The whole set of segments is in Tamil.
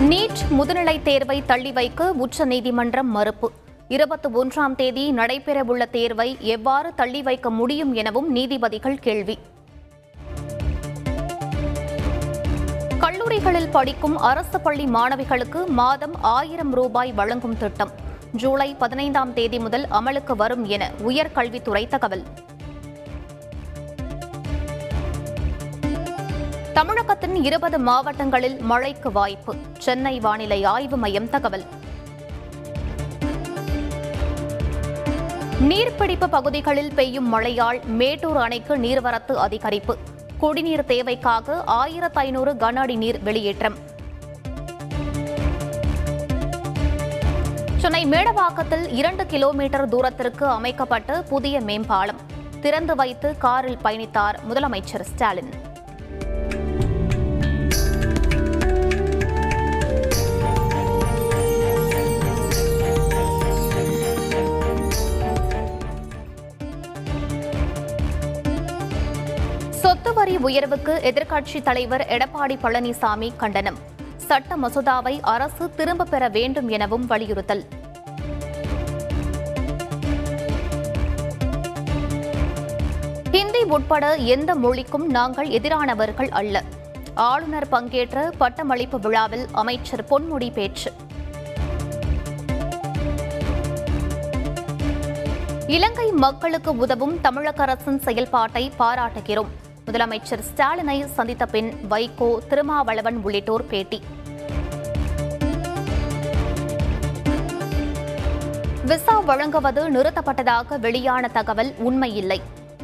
நீட் முதுநிலை தேர்வை தள்ளி வைக்க உச்சநீதிமன்றம் மறுப்பு. இருபத்தி ஒன்றாம் தேதி நடைபெறவுள்ள தேர்வை எவ்வாறு தள்ளி வைக்க முடியும் எனவும் நீதிபதிகள் கேள்வி. கல்லூரிகளில் படிக்கும் அரசு பள்ளி மாணவிகளுக்கு மாதம் ஆயிரம் ரூபாய் வழங்கும் திட்டம். ஜூலை பதினைந்தாம் தேதி முதல் அமலுக்கு வரும் என உயர்கல்வித்துறை தகவல். தமிழகத்தின் இருபது மாவட்டங்களில் மழைக்கு வாய்ப்பு. சென்னை வானிலை ஆய்வு மையம் தகவல். நீர்பிடிப்பு பகுதிகளில் பெய்யும் மழையால் மேட்டூர் அணைக்கு நீர்வரத்து அதிகரிப்பு. குடிநீர் தேவைக்காக ஆயிரத்து ஐநூறு கன அடி நீர் வெளியேற்றம். சென்னை மேடவாக்கத்தில் இரண்டு கிலோமீட்டர் தூரத்திற்கு அமைக்கப்பட்ட புதிய மேம்பாலம். திறந்து வைத்து காரில் பயணித்தார் முதலமைச்சர் ஸ்டாலின். சொத்து வரி உயர்வுக்கு எதிர்க்கட்சித் தலைவர் எடப்பாடி பழனிசாமி கண்டனம். சட்ட மசோதாவை அரசு திரும்பப் பெற வேண்டும் எனவும் வலியுறுத்தல். ஹிந்தி உட்பட எந்த மொழிக்கும் நாங்கள் எதிரானவர்கள் அல்ல. ஆளுநர் பங்கேற்ற பட்டமளிப்பு விழாவில் அமைச்சர் பொன்முடி பேச்சு. இலங்கை மக்களுக்கு உதவும் தமிழக அரசின் செயல்பாட்டை பாராட்டுகிறோம். முதலமைச்சர் ஸ்டாலினை சந்தித்த பின் வைகோ திருமாவளவன் உள்ளிட்டோர் பேட்டி. விசா வழங்குவது நிறுத்தப்பட்டதாக வெளியான தகவல் உண்மையில்லை.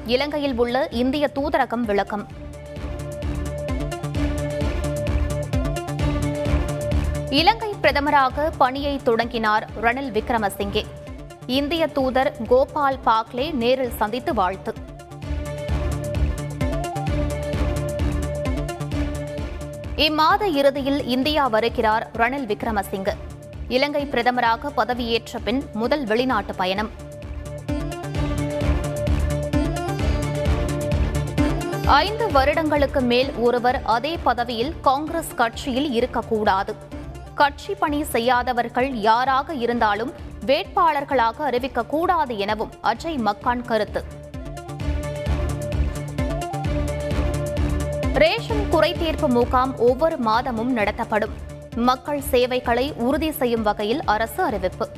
இலங்கையில் உள்ள இந்திய தூதரகம் விளக்கம். இலங்கை பிரதமராக பணியை தொடங்கினார் ரணில் விக்ரமசிங்கே. இந்திய தூதர் கோபால் பாக்லே நேரில் சந்தித்து வாழ்த்து. இம்மாத இறுதியில் இந்தியா வருகிறார் ரணில் விக்ரமசிங்கே. இலங்கை பிரதமராக பதவியேற்ற பின் முதல் வெளிநாட்டு பயணம். ஐந்து வருடங்களுக்கு மேல் ஒருவர் அதே பதவியில் காங்கிரஸ் கட்சியில் இருக்கக்கூடாது. கட்சி பணி செய்யாதவர்கள் யாராக இருந்தாலும் வேட்பாளர்களாக அறிவிக்கக்கூடாது எனவும் அஜய் மக்கான் கருத்து. ரேஷன் குறைதீர்ப்பு முகாம் ஒவ்வொரு மாதமும் நடத்தப்படும். மக்கள் சேவைகளை உறுதி செய்யும் வகையில் அரசு அறிவிப்பு.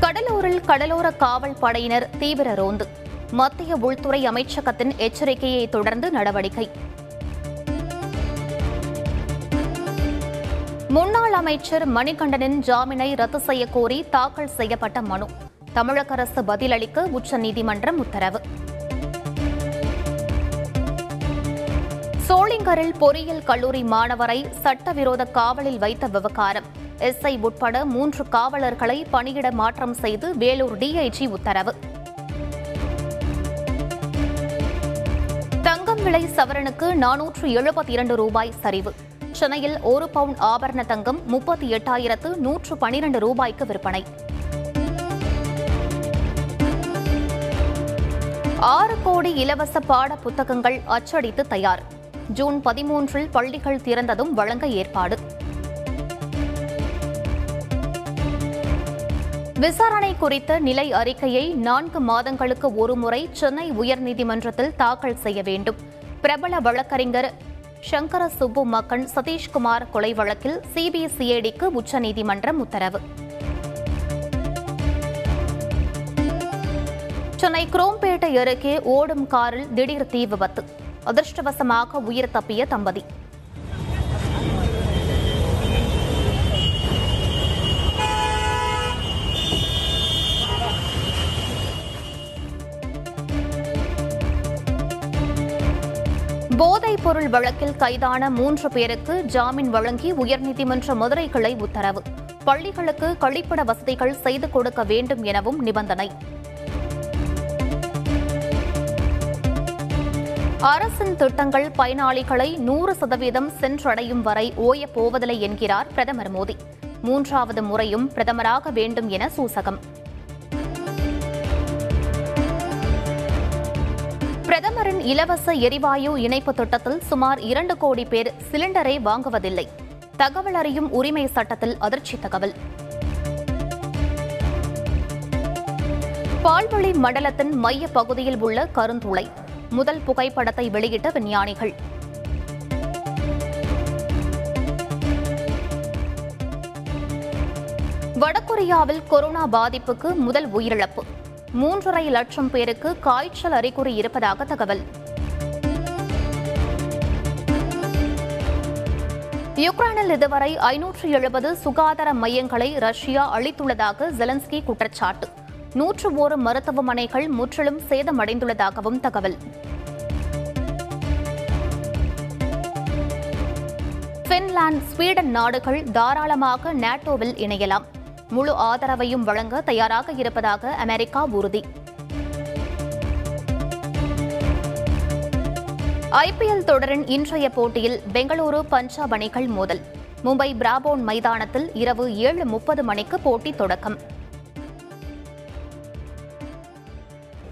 கடலூரில் கடலோர காவல் படையினர் தீவிர ரோந்து. மத்திய உள்துறை அமைச்சகத்தின் எச்சரிக்கையை தொடர்ந்து நடவடிக்கை. முன்னாள் அமைச்சர் மணிகண்டனின் ஜாமீனை ரத்து செய்யக்கோரி தாக்கல் செய்யப்பட்ட மனு. தமிழக அரசு பதிலளிக்க உச்சநீதிமன்றம் உத்தரவு. சோளிங்கரில் பொறியியல் கல்லூரி மாணவரை சட்டவிரோத காவலில் வைத்த விவகாரம். எஸ்ஐ உட்பட மூன்று காவலர்களை பணியிட மாற்றம் செய்து வேலூர் டிஐஜி உத்தரவு. தங்கம் விலை சவரனுக்கு நானூற்று எழுபத்தி இரண்டு ரூபாய் சரிவு. சென்னையில் ஒரு பவுன் ஆபரண தங்கம் முப்பத்தி எட்டாயிரத்து நூற்று பனிரண்டு ரூபாய்க்கு விற்பனை. ஆறு கோடி இலவச பாட புத்தகங்கள் அச்சடித்து தயார். ஜூன் பதிமூன்றில் பள்ளிகள் திறந்ததும் வழங்க ஏற்பாடு. விசாரணை குறித்த நிலை அறிக்கையை நான்கு மாதங்களுக்கு ஒருமுறை சென்னை உயர்நீதிமன்றத்தில் தாக்கல் செய்ய வேண்டும். பிரபல வழக்கறிஞர் சங்கர சுப்பு மக்கன் சதீஷ்குமார் கொலை வழக்கில் சிபிசிஐடிக்கு உச்சநீதிமன்றம் உத்தரவு. சென்னை குரோம்பேட்டை அருகே ஓடும் காரில் திடீர் தீ விபத்து. அதிர்ஷ்டவசமாக உயிர் தப்பிய தம்பதி போதைப் பொருள் வழக்கில் கைதான மூன்று பேருக்கு ஜாமீன் வழங்கி உயர்நீதிமன்ற மதுரை கிளை உத்தரவு பள்ளிகளுக்கு கழிப்பிட வசதிகள் செய்து கொடுக்க வேண்டும் எனவும் நிபந்தனை அரசின் திட்டங்கள் பயனாளிகளை நூறு சதவீதம் சென்றடையும் வரை ஓயப் போவதில்லை என்கிறார் பிரதமர் மோடி. மூன்றாவது முறையும் பிரதமராக வேண்டும் என சூசகம். பிரதமரின் இலவச எரிவாயு இணைப்பு திட்டத்தில் சுமார் இரண்டு கோடி பேர் சிலிண்டரை வாங்குவதில்லை. தகவல் அறியும் உரிமை சட்டத்தில் அதிர்ச்சி தகவல். பால்வழி மண்டலத்தின் மைய பகுதியில் உள்ள கருந்துளை. முதல் புகைப்படத்தை வெளியிட்ட விஞ்ஞானிகள். வடகொரியாவில் கொரோனா பாதிப்புக்கு முதல் உயிரிழப்பு. மூன்றரை லட்சம் பேருக்கு காய்ச்சல் அறிகுறி இருப்பதாக தகவல். யுக்ரைனில் இதுவரை ஐநூற்று எழுபது சுகாதார மையங்களை ரஷ்யா அளித்துள்ளதாக ஜெலன்ஸ்கி குற்றச்சாட்டு. நூற்று ஓரு மருத்துவமனைகள் முற்றிலும் சேதமடைந்துள்ளதாகவும் தகவல். பின்லாந்து ஸ்வீடன் நாடுகள் தாராளமாக நேட்டோவில் இணையலாம். முழு ஆதரவையும் வழங்க தயாராக இருப்பதாக அமெரிக்கா உறுதி. ஐபிஎல் தொடரின் இன்றைய போட்டியில் பெங்களூரு பஞ்சாப் அணிகள் மோதல். மும்பை பிராபோன் மைதானத்தில் இரவு ஏழு முப்பது மணிக்கு போட்டி தொடக்கம்.